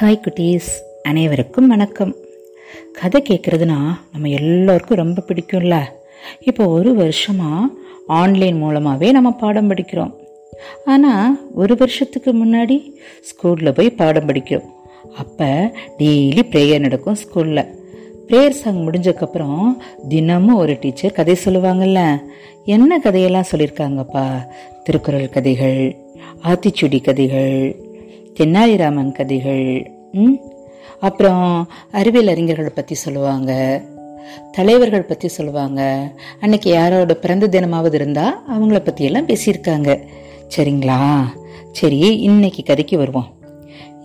Hi குட்டீஸ். அனைவருக்கும் வணக்கம். கதை கேட்குறதுனா நம்ம எல்லோருக்கும் ரொம்ப பிடிக்கும்ல. இப்போ ஒரு வருஷமாக ஆன்லைன் மூலமாகவே நம்ம பாடம் படிக்கிறோம். ஆனால் ஒரு வருஷத்துக்கு முன்னாடி ஸ்கூலில் போய் பாடம் படிக்கிறோம். அப்போ டெய்லி ப்ரேயர் நடக்கும் ஸ்கூலில் ப்ரேயர் சாங் முடிஞ்சக்கப்புறம் தினமும் ஒரு டீச்சர் கதை சொல்லுவாங்கல்ல. என்ன கதையெல்லாம் சொல்லியிருக்காங்கப்பா? திருக்குறள் கதைகள் ஆத்திச்சுடி கதைகள் தென்னாலிராமன் கதைகள் ம்? அப்புறம் அறிவியல் அறிஞர்களை பற்றி சொல்லுவாங்க தலைவர்கள் பற்றி சொல்லுவாங்க. அன்னைக்கு யாரோட பிறந்த தினமாவது இருந்தால் அவங்கள பற்றியெல்லாம் பேசியிருக்காங்க. சரிங்களா? சரி இன்னைக்கு கதைக்கு வருவோம்.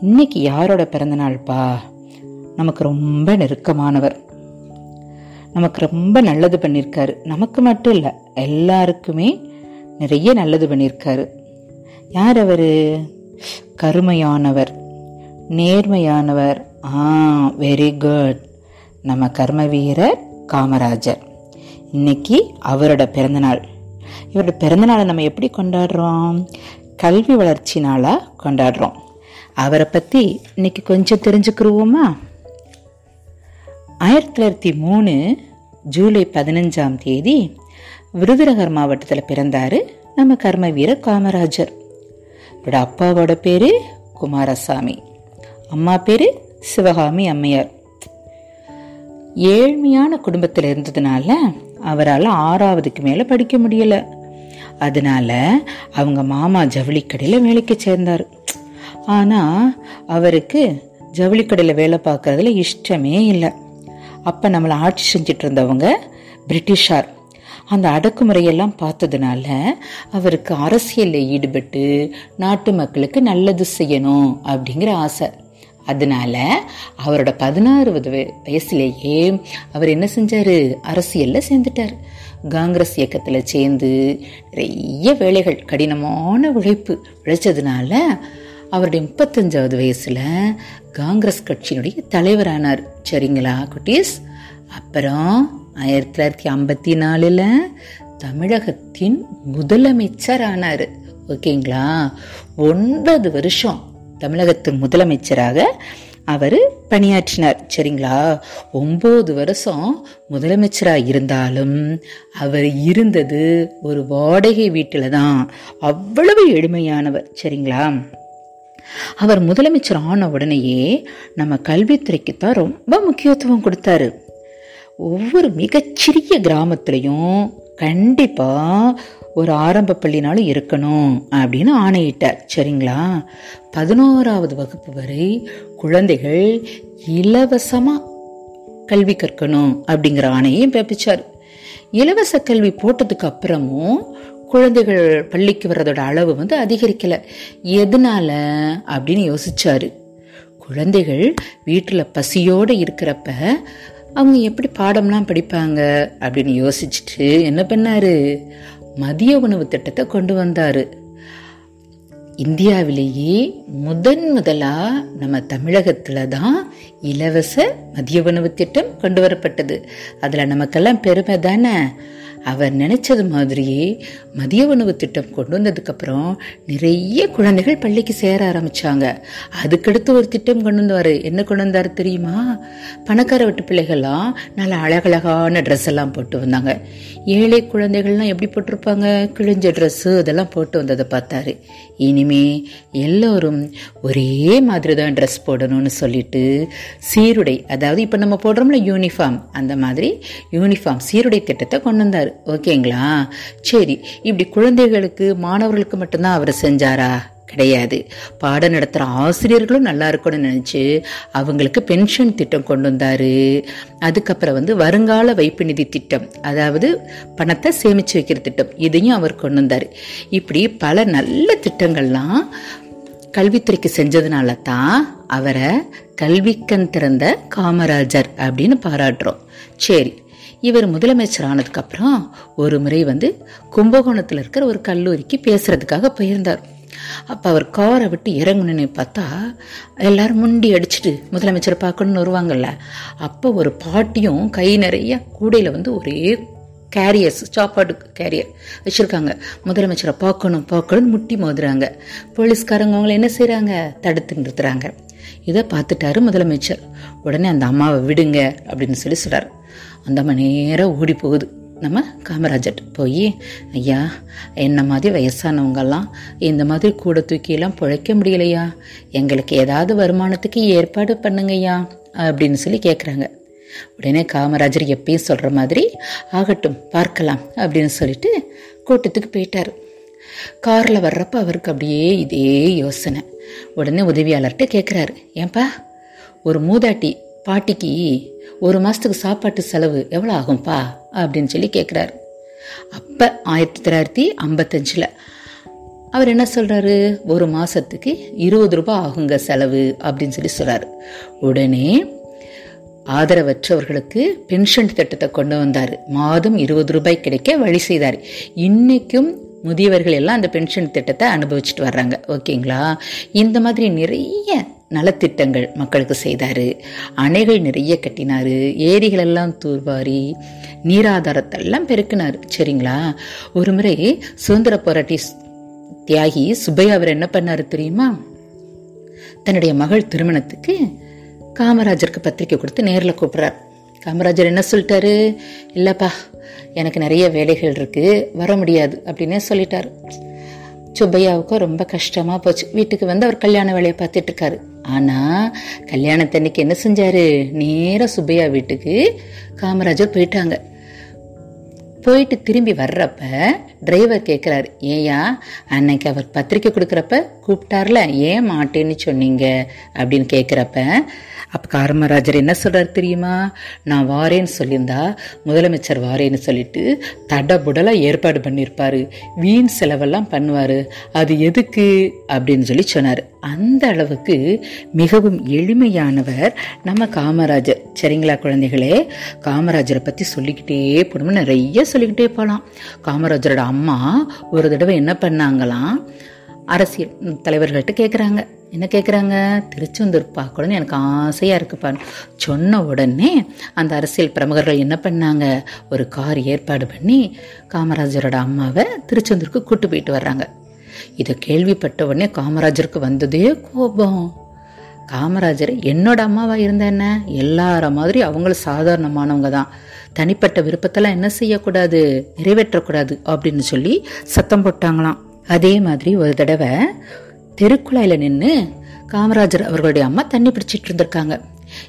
இன்னைக்கு யாரோட பிறந்த நாள்ப்பா? நமக்கு ரொம்ப நெருக்கமானவர். நமக்கு ரொம்ப நல்லது பண்ணியிருக்காரு. நமக்கு மட்டும் இல்லை எல்லாருக்குமே நிறைய நல்லது பண்ணியிருக்காரு. யார் அவர்? கருமையானவர். நேர்மையானவர். ஆ வெரி குட் நம்ம கர்ம வீரர் காமராஜர். இன்னைக்கு அவரோட பிறந்தநாள். இவரோட பிறந்தநாளை நம்ம எப்படி கொண்டாடுறோம்? கல்வி வளர்ச்சி நாளாக கொண்டாடுறோம். அவரை பற்றி இன்னைக்கு கொஞ்சம் தெரிஞ்சுக்கிருவோமா? ஆயிரத்தி தொள்ளாயிரத்தி மூணு ஜூலை பதினஞ்சாம் தேதி விருதுநகர் மாவட்டத்தில் பிறந்தாரு நம்ம கர்ம வீரர் காமராஜர். இவரோட அப்பாவோட பேரு குமாரசாமி. அம்மா பேரு சிவகாமி அம்மையார். ஏழ்மையான குடும்பத்தில் இருந்ததுனால அவரால் ஆறாவதுக்கு மேலே படிக்க முடியல. அதனால அவங்க மாமா ஜவுளி கடையில் வேலைக்கு சேர்ந்தார். ஆனால் அவருக்கு ஜவுளி கடையில் வேலை பார்க்கறதுல இஷ்டமே இல்லை. அப்போ நம்மளை ஆட்சி செஞ்சிட்டு இருந்தவங்க பிரிட்டிஷார். அந்த அடக்குமுறையெல்லாம் பார்த்ததுனால அவருக்கு அரசியலில் ஈடுபட்டு நாட்டு மக்களுக்கு நல்லது செய்யணும் அப்படிங்கிற ஆசை. அதனால அவரோட பதினாறு வயசுலேயே அவர் என்ன செஞ்சார்? அரசியலில் சேர்ந்துட்டார். காங்கிரஸ் இயக்கத்தில் சேர்ந்து நிறைய வேலைகள் கடினமான உழைப்பு உழைச்சதுனால அவருடைய முப்பத்தஞ்சாவது வயசில் காங்கிரஸ் கட்சியினுடைய தலைவரானார். சரிங்களா குட்டீஸ்? அப்புறம் ஆயிரத்தி தொள்ளாயிரத்தி ஐம்பத்தி நாலில் தமிழகத்தின் முதலமைச்சர் ஆனார் ஓகேங்களா? ஒன்பது வருஷம் தமிழகத்தின் முதலமைச்சராக அவர் பணியாற்றினார். சரிங்களா? ஒம்பது வருஷம் முதலமைச்சராக இருந்தாலும் அவர் இருந்தது ஒரு வாடகை வீட்டில் தான். அவ்வளவு எளிமையானவர். சரிங்களா? அவர் முதலமைச்சர் ஆன உடனேயே நம்ம கல்வித்துறைக்கு தான் ரொம்ப முக்கியத்துவம் கொடுத்தாரு. ஒவ்வொரு மிகச்சிறிய கிராமத்துலையும் கண்டிப்பாக ஒரு ஆரம்ப பள்ளினாலும் இருக்கணும் அப்படின்னு ஆணையிட்டார். சரிங்களா? பதினோராவது வகுப்பு வரை குழந்தைகள் இலவசமாக கல்வி கற்கணும் அப்படிங்கிற ஆணையும் பிறப்பிச்சார். இலவச கல்வி போட்டதுக்கு அப்புறமும் குழந்தைகள் பள்ளிக்கு வர்றதோட அளவு வந்து அதிகரிக்கலை. எதனால அப்படின்னு யோசிச்சாரு. குழந்தைகள் வீட்டில் பசியோடு இருக்கிறப்ப அவங்க எப்படி பாடம்லாம் படிப்பாங்க அப்படின்னு யோசிச்சுட்டு என்ன பண்ணாரு? மதிய உணவு திட்டத்தை கொண்டு வந்தாரு. இந்தியாவிலேயே முதன் முதலாக நம்ம தமிழகத்தில் தான் இலவச மதிய உணவு திட்டம் கொண்டு வரப்பட்டது. அதில் நமக்கெல்லாம் பெருமை தானே? அவர் நினைச்சது மாதிரியே மதிய உணவு திட்டம் கொண்டு வந்ததுக்கு அப்புறம் நிறைய குழந்தைகள் பள்ளிக்கு சேர ஆரம்பிச்சாங்க. அதுக்கடுத்து ஒரு திட்டம் கொண்டு வந்தாரு. என்ன கொண்டு வந்தாரு தெரியுமா? பணக்கார வீட்டு பிள்ளைகள்லாம் நல்ல அழகழகான ட்ரெஸ் எல்லாம் போட்டு வந்தாங்க. ஏழை குழந்தைகள்லாம் எப்படி போட்டிருப்பாங்க? கிழிஞ்ச ட்ரெஸ்ஸு இதெல்லாம் போட்டு வந்ததை பார்த்தாரு. இனிமே எல்லோரும் ஒரே மாதிரி தான் ட்ரெஸ் போடணும்னு சொல்லிட்டு சீருடை அதாவது இப்போ நம்ம போடுறோம்ல யூனிஃபார்ம் அந்த மாதிரி யூனிஃபார்ம் சீருடை திட்டத்தை கொண்டு வந்தார். ஓகேங்களா? சரி இப்படி குழந்தைகளுக்கு மாணவர்களுக்கு மட்டும்தான் அவர் செஞ்சாரா? கிடையாது. பாடம் நடத்துகிற ஆசிரியர்களும் நல்லா இருக்கணும்னு நினச்சி அவங்களுக்கு பென்ஷன் திட்டம் கொண்டு வந்தாரு. அதுக்கப்புறம் வந்து வருங்கால வைப்பு நிதி திட்டம் அதாவது பணத்தை சேமித்து வைக்கிற திட்டம் இதையும் அவர் கொண்டு வந்தார். இப்படி பல நல்ல திட்டங்கள்லாம் கல்வித்துறைக்கு செஞ்சதுனால தான் அவரை கல்விக்கண் திறந்த காமராஜர் அப்படின்னு பாராட்டுறோம். சரி இவர் முதலமைச்சர் ஆனதுக்கப்புறம் ஒரு முறை வந்து கும்பகோணத்தில் இருக்கிற ஒரு கல்லூரிக்கு பேசுறதுக்காக போயிருந்தார். அப்போ அவர் காரை விட்டு இறங்கணுன்னு பார்த்தா எல்லாரும் முண்டி அடிச்சுட்டு முதலமைச்சரை பார்க்கணும்னு வருவாங்கல்ல. அப்போ ஒரு பாட்டியும் கை நிறைய கூடையில் வந்து ஒரே கேரியர்ஸ் சாப்பாடு கேரியர் வச்சுருக்காங்க. முதலமைச்சரை பார்க்கணும் பார்க்கணும்னு முட்டி மோதுறாங்க. போலீஸ்காரங்க அவங்கள என்ன செய்கிறாங்க தடுத்து நிறுத்துறாங்க. இதை பார்த்துட்டாரு முதலமைச்சர். உடனே அந்த அம்மாவை விடுங்க அப்படின்னு சொல்லி சொல்கிறார் அந்த மணி நேரம் ஓடி போகுது. நம்ம காமராஜர் போய் ஐயா என்ன மாதிரி வயசானவங்கெல்லாம் இந்த மாதிரி கூட தூக்கியெல்லாம் பிழைக்க முடியலையா? எங்களுக்கு ஏதாவது வருமானத்துக்கு ஏற்பாடு பண்ணுங்கய்யா அப்படின்னு சொல்லி கேட்குறாங்க உடனே காமராஜர் எப்பயும் சொல்கிற மாதிரி ஆகட்டும் பார்க்கலாம் அப்படின்னு சொல்லிட்டு கூட்டத்துக்கு போயிட்டார். காரில் வர்றப்ப அவருக்கு அப்படியே இதே யோசனை. உடனே உதவியாளர்கிட்ட கேட்குறாரு ஏன்பா ஒரு மூதாட்டி பாட்டிக்கு ஒரு மாதத்துக்கு சாப்பாட்டு செலவு எவ்வளோ ஆகும்ப்பா அப்படின்னு சொல்லி கேட்குறாரு அப்போ ஆயிரத்தி தொள்ளாயிரத்தி ஐம்பத்தஞ்சில் அவர் என்ன சொல்கிறாரு ஒரு மாதத்துக்கு இருபது ரூபாய் ஆகுங்க செலவு அப்படின்னு சொல்லி சொல்கிறாரு உடனே ஆதரவற்றவர்களுக்கு பென்ஷன் திட்டத்தை கொண்டு வந்தார். மாதம் இருபது ரூபாய் கிடைக்க வழி செய்தார். இன்றைக்கும் முதியவர்கள் எல்லாம் அந்த பென்ஷன் திட்டத்தை அனுபவிச்சுட்டு வர்றாங்க. ஓகேங்களா? இந்த மாதிரி நிறைய நலத்திட்டங்கள் மக்களுக்கு செய்தார். அணைகள் நிறைய கட்டினார். ஏரிகளெல்லாம் தூர்வாரி நீராதாரத்தெல்லாம் பெருக்கினார். சரிங்களா? ஒரு முறை சுதந்திர போராட்டி தியாகி சுப்பையா அவர் என்ன பண்ணாரு தெரியுமா? தன்னுடைய மகள் திருமணத்துக்கு காமராஜருக்கு பத்திரிக்கை கொடுத்து நேரில் கூப்பிட்றார். காமராஜர் என்ன சொல்லிட்டாரு? இல்லைப்பா எனக்கு நிறைய வேலைகள் இருக்கு வர முடியாது அப்படின்னே சொல்லிட்டார். சுப்பையாவுக்கும் ரொம்ப கஷ்டமாக போச்சு. வீட்டுக்கு வந்து அவர் கல்யாண வேலையை பார்த்துட்டு இருக்காரு. ஆனால் கல்யாணத்தன்னைக்கு என்ன செஞ்சாரு? நேராக சுப்பையா வீட்டுக்கு காமராஜர் போயிட்டாங்க. போயிட்டு திரும்பி வர்றப்ப டிரைவர் கேட்குறாரு ஏயா அன்னைக்கு அவர் பத்திரிக்கை கொடுக்குறப்ப கூப்பிட்டார்ல ஏன் மாட்டேன்னு சொன்னீங்க? அப்படின்னு கேட்குறப்ப அப்போ காரமராஜர் என்ன சொல்கிறார் தெரியுமா? நான் வாரேன்னு சொல்லியிருந்தா முதலமைச்சர் வாரேன்னு சொல்லிட்டு தடபுடலாக ஏற்பாடு பண்ணியிருப்பார். வீண் செலவெல்லாம் பண்ணுவார். அது எதுக்கு? அப்படின்னு சொல்லி சொன்னார். அந்த அளவுக்கு மிகவும் எளிமையானவர் நம்ம காமராஜர். சரிங்களா குழந்தைகளே? காமராஜரை பற்றி சொல்லிக்கிட்டே போனோம்னு நிறைய சொல்லிக்கிட்டே போகலாம் காமராஜரோட அம்மா ஒரு தடவை என்ன பண்ணாங்களாம்? அரசியல் தலைவர்கள்ட்ட கேட்குறாங்க என்ன கேட்குறாங்க திருச்செந்தூர் பார்க்கணும்னு எனக்கு ஆசையாக இருக்குப்பான்னு சொன்ன உடனே அந்த அரசியல் பிரமுகர்கள் என்ன பண்ணாங்க? ஒரு கார் ஏற்பாடு பண்ணி காமராஜரோட அம்மாவை திருச்செந்தூருக்கு கூட்டு போயிட்டு வர்றாங்க. இதை கேள்விப்பட்ட உடனே காமராஜருக்கு வந்ததே கோபம். காமராஜர் என்னோட அம்மாவா இருந்த என்ன? எல்லார மாதிரி அவங்களும் சாதாரணமானவங்க தான். தனிப்பட்ட விருப்பத்தெல்லாம் என்ன செய்யக்கூடாது? நிறைவேற்றக்கூடாது அப்படின்னு சொல்லி சத்தம் போட்டாங்களாம். அதே மாதிரி ஒரு தடவை தெருக்குழாயில் நின்று காமராஜர் அவர்களுடைய அம்மா தண்ணி பிடிச்சிட்டு இருந்திருக்காங்க.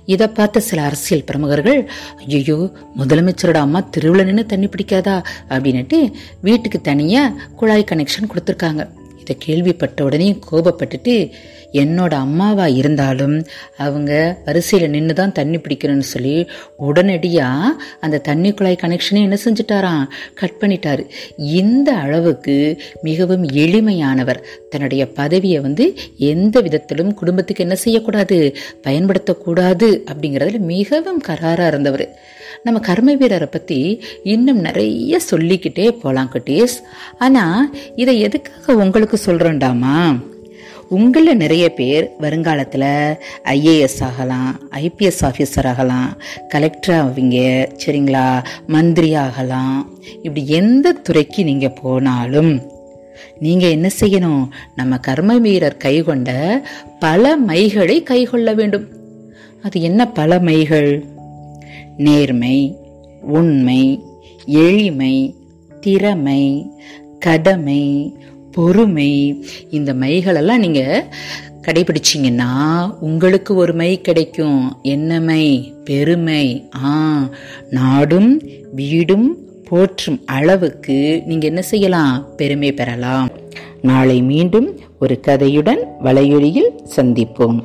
இதை பார்த்த சில அரசியல் பிரமுகர்கள் ஐயோ முதலமைச்சரோட அம்மா தெருவில் நின்று தண்ணி பிடிக்காதா? அப்படின்னுட்டு வீட்டுக்கு தனியாக குழாய் கனெக்ஷன் கொடுத்துருக்காங்க. இதை கேள்விப்பட்ட உடனே கோபப்பட்டுட்டு என்னோட அம்மாவா இருந்தாலும் அவங்க வரிசையில் நின்று தான் தண்ணி பிடிக்கணும்னு சொல்லி உடனடியாக அந்த தண்ணி குழாய் கனெக்ஷனை என்ன செஞ்சுட்டாராம்? கட் பண்ணிட்டாரு. இந்த அளவுக்கு மிகவும் எளிமையானவர். தன்னுடைய பதவியை வந்து எந்த விதத்திலும் குடும்பத்துக்கு என்ன செய்யக்கூடாது? பயன்படுத்தக்கூடாது அப்படிங்கிறதுல மிகவும் கராராக இருந்தவர். நம்ம கர்ம வீரரை பற்றி இன்னும் நிறைய சொல்லிக்கிட்டே போகலாம் குட்டீஸ். ஆனால் இதை எதுக்காக உங்களுக்கு சொல்கிறேன்டாமா உங்களில் நிறைய பேர் வருங்காலத்தில் ஐஏஎஸ் ஆகலாம் ஐபிஎஸ் ஆஃபீஸர் ஆகலாம் கலெக்டர் ஆவீங்க சரிங்களா? மந்திரி ஆகலாம். இப்படி எந்த துறைக்கு நீங்கள் போனாலும் நீங்கள் என்ன செய்யணும்? நம்ம கர்ம வீரர் கைகொண்ட பல மைகளை கைகொள்ள வேண்டும். அது என்ன பல மைகள்? நேர்மை உண்மை எளிமை திறமை கடமை பொறுமை. இந்த மைகளெல்லாம் நீங்கள் கடைபிடிச்சிங்கன்னா உங்களுக்கு ஒரு மை கிடைக்கும். என்ன மை? பெருமை. ஆ நாடும் வீடும் போற்றும் அளவுக்கு நீங்கள் என்ன செய்யலாம்? பெருமை பெறலாம். நாளை மீண்டும் ஒரு கதையுடன் வலையொலியில் சந்திப்போம்.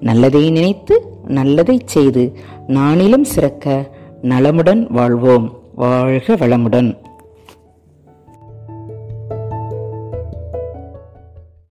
நல்லதை நினைத்து நல்லதை செய்து நானிலும் சிறக்க நலமுடன் வாழ்வோம். வாழ்க வளமுடன்.